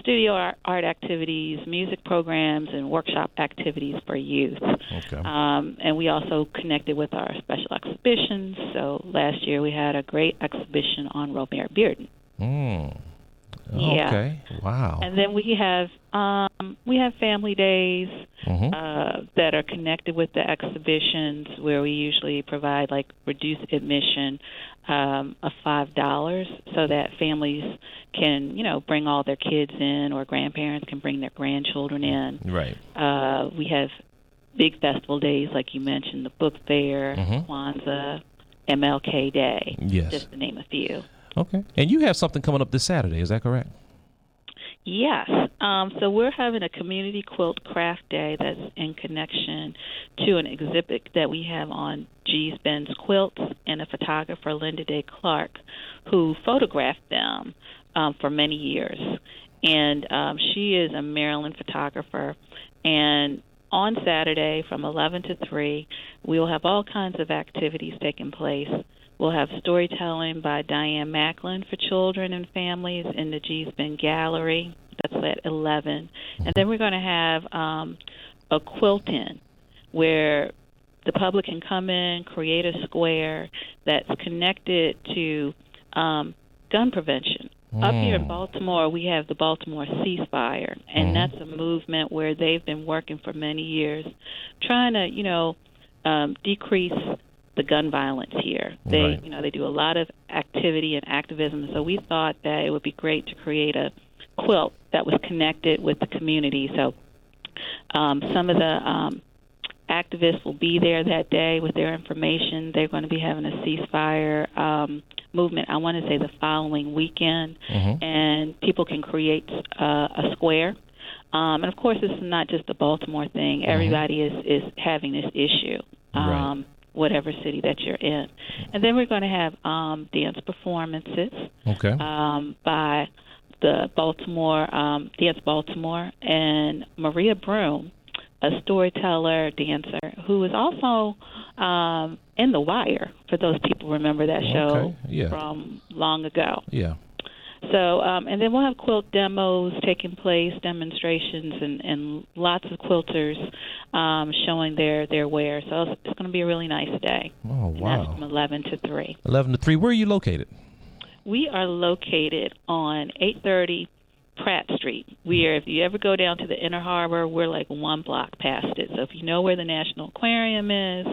[SPEAKER 9] studio art, art activities, music programs, and workshop activities for youth.
[SPEAKER 6] Okay.
[SPEAKER 9] Um, and we also connected with our special exhibitions. So last year we had a great exhibition on Romare Bearden.
[SPEAKER 6] Mm.
[SPEAKER 9] Yeah.
[SPEAKER 6] Okay. Wow.
[SPEAKER 9] And then we have um, we have family days
[SPEAKER 6] Mhm.
[SPEAKER 9] uh, that are connected with the exhibitions, where we usually provide like reduced admission um, of five dollars, so that families can you know bring all their kids in, or grandparents can bring their grandchildren in.
[SPEAKER 6] Right.
[SPEAKER 9] Uh, we have big festival days, like you mentioned, the book fair,
[SPEAKER 6] Mhm.
[SPEAKER 9] Kwanzaa, MLK Day,
[SPEAKER 6] Yes.
[SPEAKER 9] just to name a few.
[SPEAKER 6] Okay. And you have something coming up this Saturday, is that correct?
[SPEAKER 9] Yes. Um, so we're having a community quilt craft day that's in connection to an exhibit that we have on Gee's Bend's quilts and a photographer, Linda Day Clark, who photographed them um, for many years. And um, she is a Maryland photographer. And on Saturday from 11 to 3, we will have all kinds of activities taking place. We'll have storytelling by Diane Macklin for children and families in the Gee's Bend Gallery. That's at 11. And then we're going to have um, a quilt in where the public can come in, create a square that's connected to um, gun prevention. Up here in Baltimore, we have the Baltimore Ceasefire, and that's a movement where they've been working for many years, trying to, you know, um, decrease the gun violence here. They,
[SPEAKER 6] Right.
[SPEAKER 9] you know, they do a lot of activity and activism. So we thought that it would be great to create a quilt that was connected with the community. So um, some of the um, activists will be there that day with their information. They're going to be having a ceasefire um, movement. I want to say the following weekend, and people can create uh, a square. Um, and of course, this is not just a Baltimore thing. Everybody is is having this issue. Whatever city that you're in, and then we're going to have um, dance performances
[SPEAKER 6] Okay.
[SPEAKER 9] um, by the Baltimore um, Dance Baltimore and Maria Broom, a storyteller dancer who is also um, in The Wire. For those people who remember that show
[SPEAKER 6] Okay, yeah.
[SPEAKER 9] from long ago.
[SPEAKER 6] yeah.
[SPEAKER 9] So, um, and then we'll have quilt demos taking place, demonstrations, and, and lots of quilters um, showing their their wear. So it's, it's going to be a really nice day.
[SPEAKER 6] Oh
[SPEAKER 9] that's from 11 to 3.
[SPEAKER 6] Eleven to three. Where are you located?
[SPEAKER 9] We are located on 830 Pratt Street. We are, if you ever go down to the Inner Harbor, we're like one block past it. So if you know where the National Aquarium is,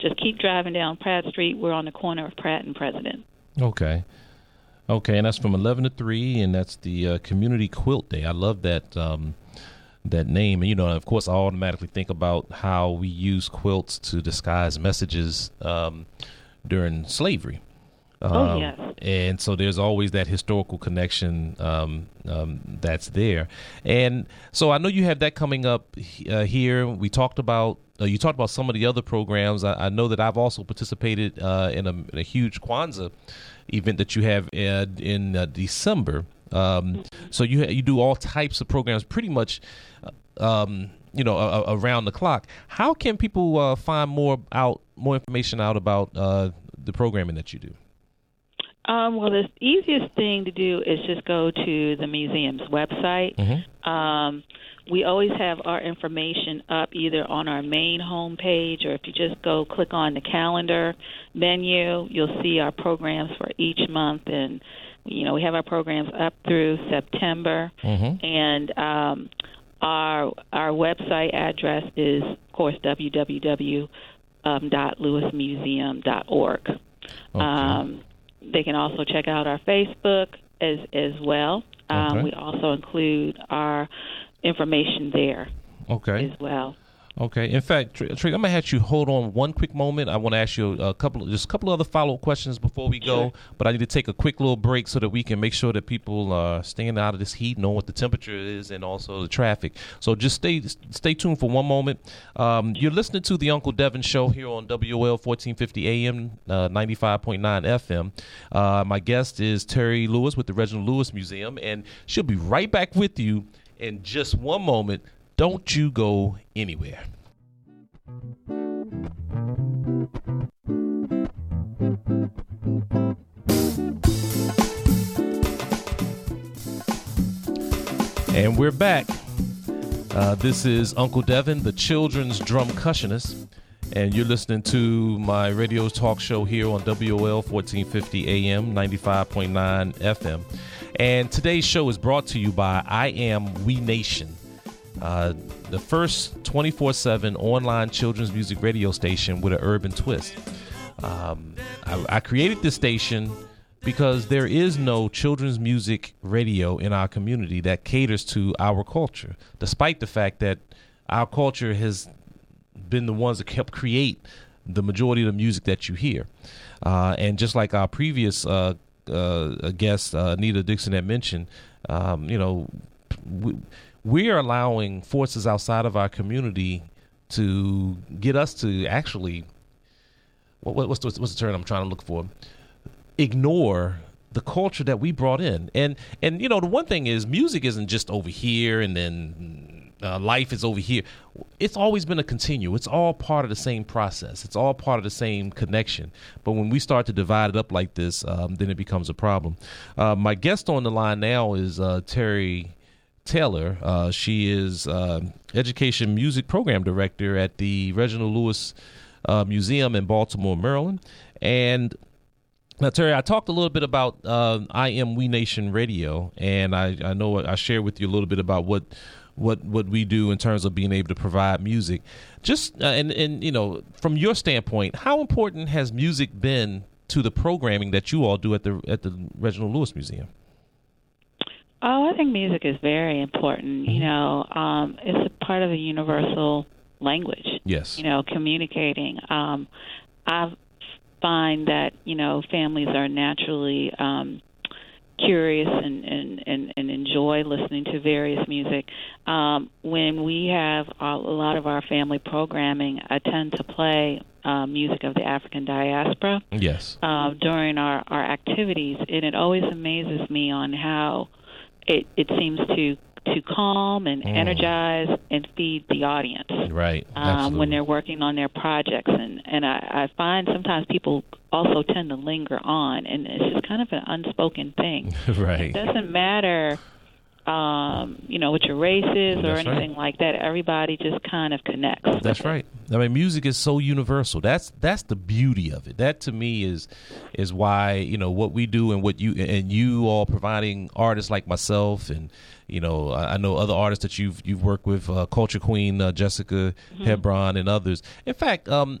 [SPEAKER 9] just keep driving down Pratt Street. We're on the corner of Pratt and President.
[SPEAKER 6] Okay. Okay, and that's from eleven to three, and that's the uh, Community Quilt Day. I love that um, that name, and you know, of course, I automatically think about how we use quilts to disguise messages um, during slavery.
[SPEAKER 9] Oh,
[SPEAKER 6] Um,
[SPEAKER 9] yes.
[SPEAKER 6] And so there's always that historical connection um, um, that's there. And so I know you have that coming up uh, here. We talked about. Uh, you talked about some of the other programs. I, I know that I've also participated uh, in, a, in a huge Kwanzaa event that you have uh, in uh, December. Um, so you you do all types of programs, pretty much, uh, um, you know, around the clock. How can people uh, find more out, more information out about uh, the programming that you do?
[SPEAKER 9] Um, well, the easiest thing to do is just go to the museum's website. Um, we always have our information up either on our main homepage or if you just go click on the calendar menu, you'll see our programs for each month. And, you know, we have our programs up through September. And um, our, our website address is, of course, www. Um, dot lewismuseum.org. Um, they can also check out our Facebook as as well. Um,
[SPEAKER 6] Okay.
[SPEAKER 9] We also include our information there
[SPEAKER 6] Okay.
[SPEAKER 9] as well.
[SPEAKER 6] Okay. In fact, Tr- Trey, I'm gonna have you hold on one quick moment. I want to ask you a couple, just a couple of other follow up questions before we go. But I need to take a quick little break so that we can make sure that people are staying out of this heat, know what the temperature is, and also the traffic. So just stay stay tuned for one moment. Um, you're listening to the Uncle Devin Show here on WOL 1450 AM, uh, 95.9 FM. Uh, my guest is Terry Lewis with the Reginald Lewis Museum, and she'll be right back with you in just one moment. Don't you go anywhere. And we're back. Uh, this is Uncle Devin, the children's drumcussionist, and you're listening to my radio talk show here on WOL 1450 AM, 95.9 FM. And today's show is brought to you by I Am We Nation, uh, the first 24 7 online children's music radio station with an urban twist. Um, I, I created this station because there is no children's music radio in our community that caters to our culture, despite the fact that our culture has been the ones that helped create the majority of the music that you hear. Uh, and just like our previous uh, uh, guest, uh, Anita Dixon, had mentioned, um, you know, we, we are allowing forces outside of our community to get us to actually what, what- what's, the, what's the term I'm trying to look for? Ignore the culture that we brought in, and and you know the one thing is music isn't just over here, and then uh, life is over here. It's always been a continue. It's all part of the same process. It's all part of the same connection. But when we start to divide it up like this, um, then it becomes a problem. Uh, my guest on the line now is uh, Terry. Taylor. Uh, she is uh, education music program director at the Reginald Lewis uh, Museum in Baltimore, Maryland. And now, Terry, I talked a little bit about uh, I Am We Nation Radio, and I, I know I shared with you a little bit about what what what we do in terms of being able to provide music. Just uh, and and you know, from your standpoint, how important has music been to the programming that you all do at the at the Reginald Lewis Museum?
[SPEAKER 9] Oh, I think music is very important. You know, um, it's a part of the universal language.
[SPEAKER 6] Yes.
[SPEAKER 9] You know, communicating. Um, I find that you know families are naturally um, curious and, and, and, and enjoy listening to various music. Um, when we have a, a lot of our family programming, I tend to play uh, music of the African diaspora
[SPEAKER 6] Yes.
[SPEAKER 9] uh, during our, our activities, and it always amazes me on how it, it seems to to calm and
[SPEAKER 6] Mm.
[SPEAKER 9] energize and feed the audience
[SPEAKER 6] Right.
[SPEAKER 9] um, when they're working on their projects. And and I, I find sometimes people also tend to linger on, and it's just kind of an unspoken thing.
[SPEAKER 6] right.
[SPEAKER 9] It doesn't matter, um, you know, what your race is or
[SPEAKER 6] That's right.
[SPEAKER 9] anything like that. Everybody just kind of connects.
[SPEAKER 6] That's right. I mean, music is so universal. That's that's the beauty of it. That to me is is why you know what we do and what you and you all providing artists like myself and you know I I know other artists that you've you've worked with, uh, Culture Queen uh, Jessica Hebron and others. In fact, um,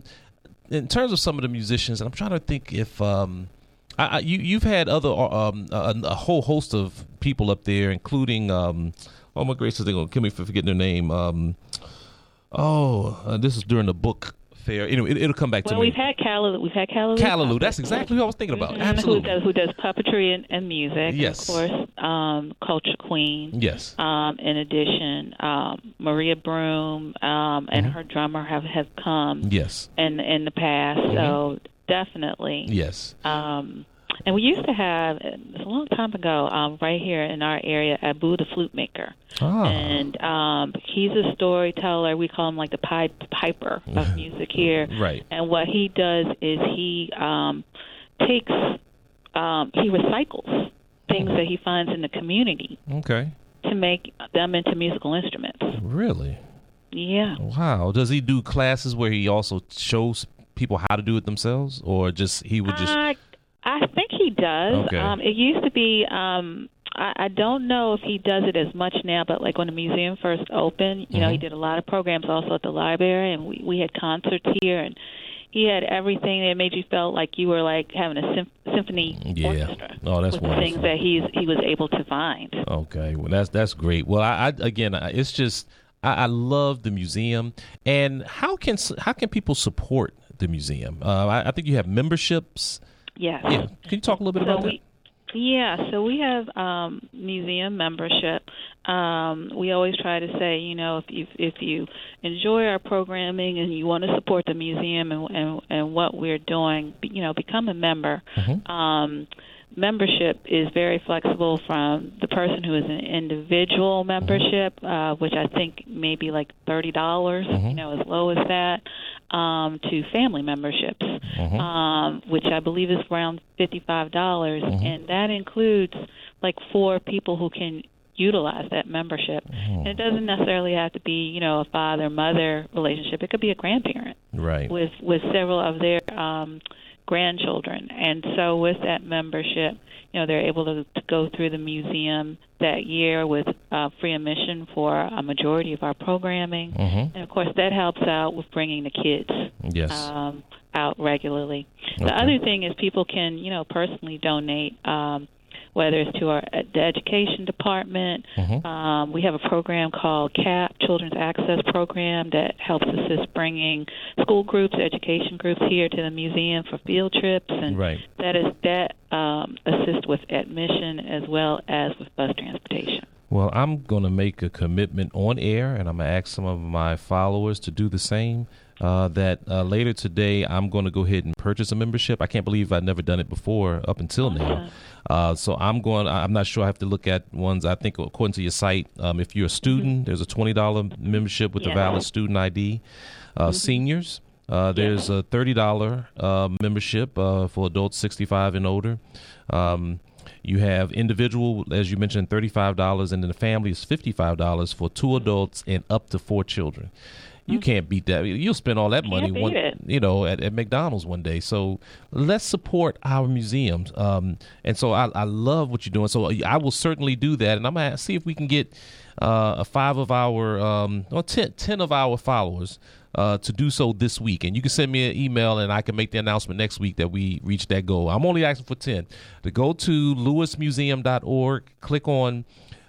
[SPEAKER 6] in terms of some of the musicians, and I'm trying to think if. Um, I, I, you, you've had other uh, um, a, a whole host of people up there, including um, oh my gracious, they're gonna kill me for forgetting their name. Um, Oh, uh, this is during the book fair. Anyway, it, it'll come back
[SPEAKER 9] Well,
[SPEAKER 6] to me.
[SPEAKER 9] we've had Callaloo. We've had Callaloo.
[SPEAKER 6] Callaloo. That's exactly what I was thinking about.
[SPEAKER 9] Mhm,
[SPEAKER 6] Absolutely.
[SPEAKER 9] Who does, who does puppetry and, and music?
[SPEAKER 6] Yes.
[SPEAKER 9] Of course, um, Culture Queen.
[SPEAKER 6] Yes.
[SPEAKER 9] Um, in addition, um, Maria Broom um, and
[SPEAKER 6] Mm-hmm.
[SPEAKER 9] her drummer have have come
[SPEAKER 6] Yes.
[SPEAKER 9] in in the past. So definitely.
[SPEAKER 6] Yes.
[SPEAKER 9] Um, and we used to have it's a long time ago um, right here in our area, Abu the flute maker,
[SPEAKER 6] Ah.
[SPEAKER 9] and um, he's a storyteller. We call him like the Pied Piper of music here.
[SPEAKER 6] Right.
[SPEAKER 9] And what he does is he um, takes um, he recycles things that he finds in the community
[SPEAKER 6] Okay.
[SPEAKER 9] to make them into musical instruments.
[SPEAKER 6] Really?
[SPEAKER 9] Yeah.
[SPEAKER 6] Wow. Does he do classes where he also shows people how to do it themselves, or just he would just?
[SPEAKER 9] I I think he does.
[SPEAKER 6] Okay.
[SPEAKER 9] Um, it used to be. Um, I, I don't know if he does it as much now, but like when the museum first opened, you know, he
[SPEAKER 6] Mhm.
[SPEAKER 9] did a lot of programs also at the library, and we we had concerts here, and he had everything that made you feel like you were like having a symph- symphony
[SPEAKER 6] Yeah.
[SPEAKER 9] orchestra
[SPEAKER 6] Oh, that's
[SPEAKER 9] with the
[SPEAKER 6] wonderful.
[SPEAKER 9] things that he's he was able to find.
[SPEAKER 6] Okay, well that's that's great. Well, I, I again, I- it's just I, I love the museum, and how can how can people support the museum? Uh, I, I think you have memberships.
[SPEAKER 9] Yes.
[SPEAKER 6] Yeah, can you talk a little bit
[SPEAKER 9] So
[SPEAKER 6] about
[SPEAKER 9] we, Yeah, so we have um, museum membership. Um, we always try to say, you know, if you if you enjoy our programming and you want to support the museum and and, and what we're doing, you know, become a member. Um, membership is very flexible from the person who is an individual membership, uh, which I think may be like thirty dollars, you know, as low as that, um, to family memberships, um, which I believe is around fifty-five dollars, and that includes like four people who can utilize that membership. And it doesn't necessarily have to be, you know, a father-mother relationship. It could be a grandparent
[SPEAKER 6] Right.
[SPEAKER 9] with with several of their um, grandchildren, and so with that membership, you know, they're able to, to go through the museum that year with uh, free admission for a majority of our programming,
[SPEAKER 6] Mhm.
[SPEAKER 9] and of course that helps out with bringing the kids
[SPEAKER 6] Yes.
[SPEAKER 9] um, out regularly. The other thing is people can, you know, personally donate. Um, whether it's to our the education department,
[SPEAKER 6] Mhm.
[SPEAKER 9] um, we have a program called CAP, Children's Access Program, that helps assist bringing school groups, education groups here to the museum for field trips, and
[SPEAKER 6] Right.
[SPEAKER 9] that is that um, assists with admission as well as with bus transportation.
[SPEAKER 6] Well, I'm going to make a commitment on air, and I'm going to ask some of my followers to do the same. Uh, that uh, later today, I'm going to go ahead and purchase a membership. I can't believe I've never done it before up until now. Uh, so I'm going. I'm not sure. I have to look at ones. I think according to your site, um, if you're a student, there's a twenty dollar membership with the
[SPEAKER 9] Yes.
[SPEAKER 6] valid student ID. Uh, Seniors, uh, there's a thirty dollar uh, membership uh, for adults 65 and older. Um, you have individual, as you mentioned, thirty-five dollars, and then the family is fifty-five dollars for two adults and up to four children. You can't beat that. You'll spend all that money,
[SPEAKER 9] Mm-hmm.
[SPEAKER 6] one,
[SPEAKER 9] it.
[SPEAKER 6] you know, at, at McDonald's one day. So let's support our museums. Um, and so I, I love what you're doing. So I will certainly do that, and I'm gonna see if we can get uh, a five of our, um, or 10, 10 of our followers. Uh, to do so this week, and you can send me an email, and I can make the announcement next week that we reached that goal. I'm only asking for ten. To go to lewismuseum.org, click on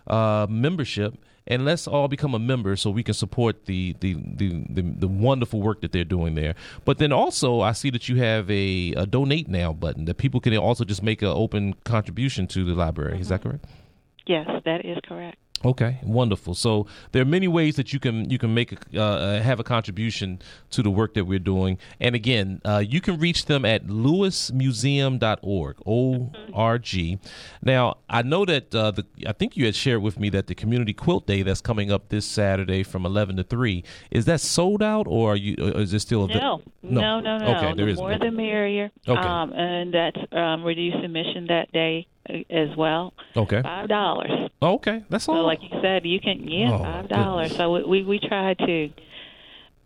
[SPEAKER 6] uh, membership, and let's all become a member so we can support the the, the the the wonderful work that they're doing there. But then also, I see that you have a, a donate now button that people can also just make an open contribution to the library. Is that mm-hmm. correct?
[SPEAKER 9] Yes, that is correct.
[SPEAKER 6] Okay, wonderful. So there are many ways that you can you can make a, uh, have a contribution to the work that we're doing. And again, uh, you can reach them at lewismuseum.org. O R G. Now I know that uh, the I think you had shared with me that the Community Quilt Day that's coming up this Saturday from eleven to three is that sold out or are you or is it still
[SPEAKER 9] No, no, no, no.
[SPEAKER 6] Okay, there
[SPEAKER 9] the
[SPEAKER 6] is
[SPEAKER 9] more the merrier.
[SPEAKER 6] Okay.
[SPEAKER 9] Um, and that's um, reduced admission that day uh, as well.
[SPEAKER 6] Okay.
[SPEAKER 9] Five dollars.
[SPEAKER 6] Okay, that's
[SPEAKER 9] So,
[SPEAKER 6] all.
[SPEAKER 9] like you said, you can yeah,
[SPEAKER 6] Oh,
[SPEAKER 9] five dollars. So we, we we try to,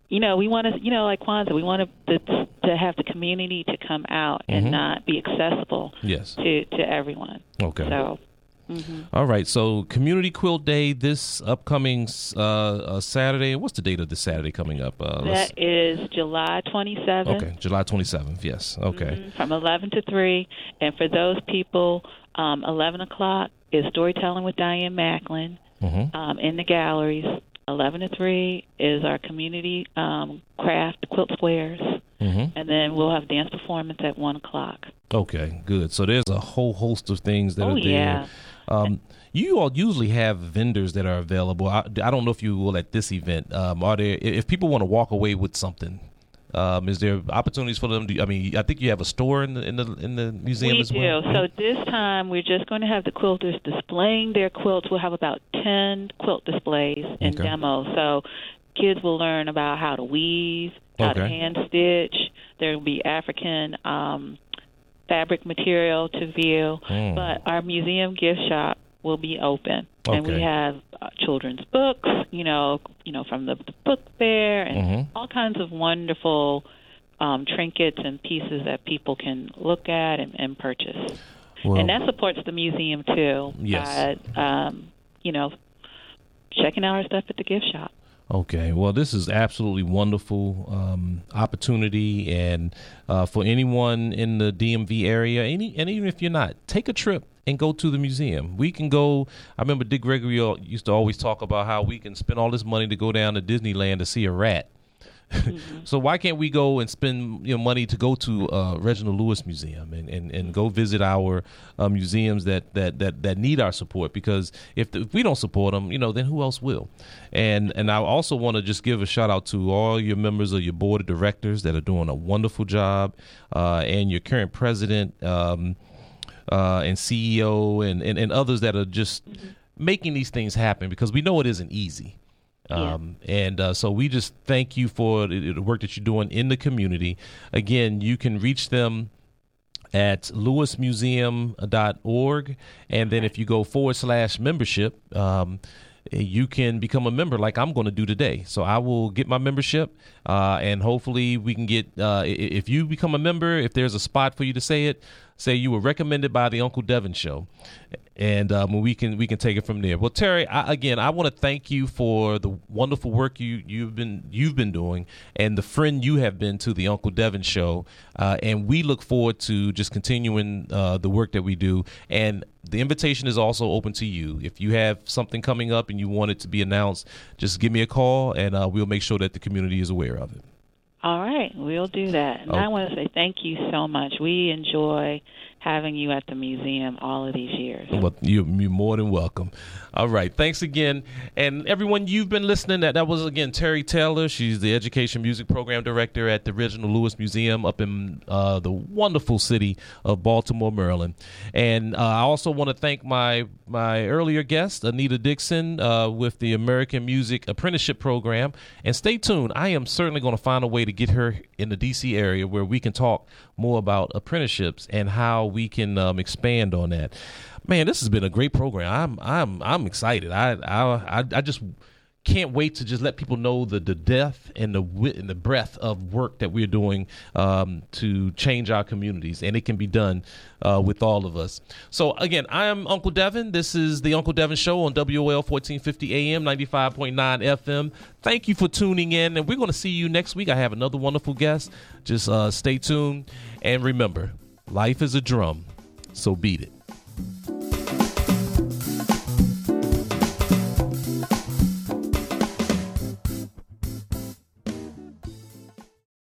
[SPEAKER 9] you know, we want to, you know, like Kwanzaa, we want to to have the community to come out and
[SPEAKER 6] Mhm.
[SPEAKER 9] not be accessible
[SPEAKER 6] Yes.
[SPEAKER 9] to to everyone.
[SPEAKER 6] Okay.
[SPEAKER 9] So. hmm
[SPEAKER 6] All right, so Community Quilt Day this upcoming uh, uh, Saturday. What's the date of this Saturday coming up? Uh,
[SPEAKER 9] That is July 27th.
[SPEAKER 6] okay, July twenty seventh. Yes. Okay.
[SPEAKER 9] Mhm, From 11 to 3. And for those people, um, 11 o'clock is Storytelling with Diane Macklin
[SPEAKER 6] Mhm.
[SPEAKER 9] um, in the galleries. 11 to 3 is our community um, craft quilt squares,
[SPEAKER 6] Mm-hmm.
[SPEAKER 9] and then we'll have dance performance at 1 o'clock.
[SPEAKER 6] Okay, good. So there's a whole host of things that
[SPEAKER 9] Oh,
[SPEAKER 6] are there.
[SPEAKER 9] yeah.
[SPEAKER 6] Um, you all usually have vendors that are available. I, I don't know if you will at this event. Um, are there if people want to walk away with something? Um, is there opportunities for them? To, I mean, I think you have a store in the in the in the museum
[SPEAKER 9] we
[SPEAKER 6] as well.
[SPEAKER 9] do. So this time we're just going to have the quilters displaying their quilts. We'll have about 10 quilt displays and
[SPEAKER 6] Okay.
[SPEAKER 9] demos. So kids will learn about how to weave, how to hand stitch. There will be African um, fabric material to view.
[SPEAKER 6] Mm.
[SPEAKER 9] But our museum gift shop will be open. And we have uh, children's books, you know, you know, from the, the book fair and
[SPEAKER 6] Mhm.
[SPEAKER 9] all kinds of wonderful um, trinkets and pieces that people can look at and, and purchase.
[SPEAKER 6] Well,
[SPEAKER 9] and that supports the museum too.
[SPEAKER 6] Yes.
[SPEAKER 9] By, um, you know, checking out our stuff at the gift shop.
[SPEAKER 6] Okay, well, this is absolutely wonderful um, opportunity, and uh, for anyone in the DMV area, any and even if you're not, take a trip and go to the museum. We can go. I remember Dick Gregory used to always talk about how we can spend all this money to go down to Disneyland to see a rat. so why can't we go and spend you know money to go to uh, Reginald Lewis Museum and, and, and go visit our uh, museums that, that, that, that need our support because if, the, if we don't support them you know then who else will and and I also want to just give a shout out to all your members of your board of directors that are doing a wonderful job uh, and your current president um, uh, and CEO and, and, and others that are just making these things happen because we know it isn't easy. Um, And uh, so we just thank you for the, the work that you're doing in the community. Again, you can reach them at lewismuseum.org. And then if you go forward slash membership, um, you can become a member like I'm going to do today. So I will get my membership, uh, and hopefully we can get. Uh, if you become a member, if there's a spot for you to say it, say you were recommended by the Uncle Devin Show, and um, we can we can take it from there. Well, Terry, I, again, I want to thank you for the wonderful work you you've been you've been doing, and the friend you have been to the Uncle Devin Show, uh, and we look forward to just continuing uh, the work that we do. And the invitation is also open to you. If you have something coming up and you want it to be announced, just give me a call, and uh, we'll make sure that the community is aware of it.
[SPEAKER 9] All right, we'll do that. And I
[SPEAKER 6] Oh.
[SPEAKER 9] want to say thank you so much. We enjoy having you at the museum all of these years.
[SPEAKER 6] Well, you, you're more than welcome. All right. Thanks again. And everyone, you've been listening. That, that was, again, Terry Taylor. She's the Education Music Program Director at the Reginald Lewis Museum up in uh, the wonderful city of Baltimore, Maryland. And uh, I also want to thank my, my earlier guest, Anita Dixon, uh, with the American Music Apprenticeship Program. And stay tuned. I am certainly going to find a way to get her in the D.C. area where we can talk more about apprenticeships and how we can um, expand on that. Man, this has been a great program. I'm I'm I'm excited. I I I, just can't wait to just let people know the, the depth and the wit and the breadth of work that we're doing um, to change our communities, and it can be done uh, with all of us. So again, I am Uncle Devin. This is the Uncle Devin Show on WOL 1450 AM, 95.9 FM. Thank you for tuning in, and we're going to see you next week. I have another wonderful guest. Just uh, stay tuned, and remember, life is a drum, so beat it.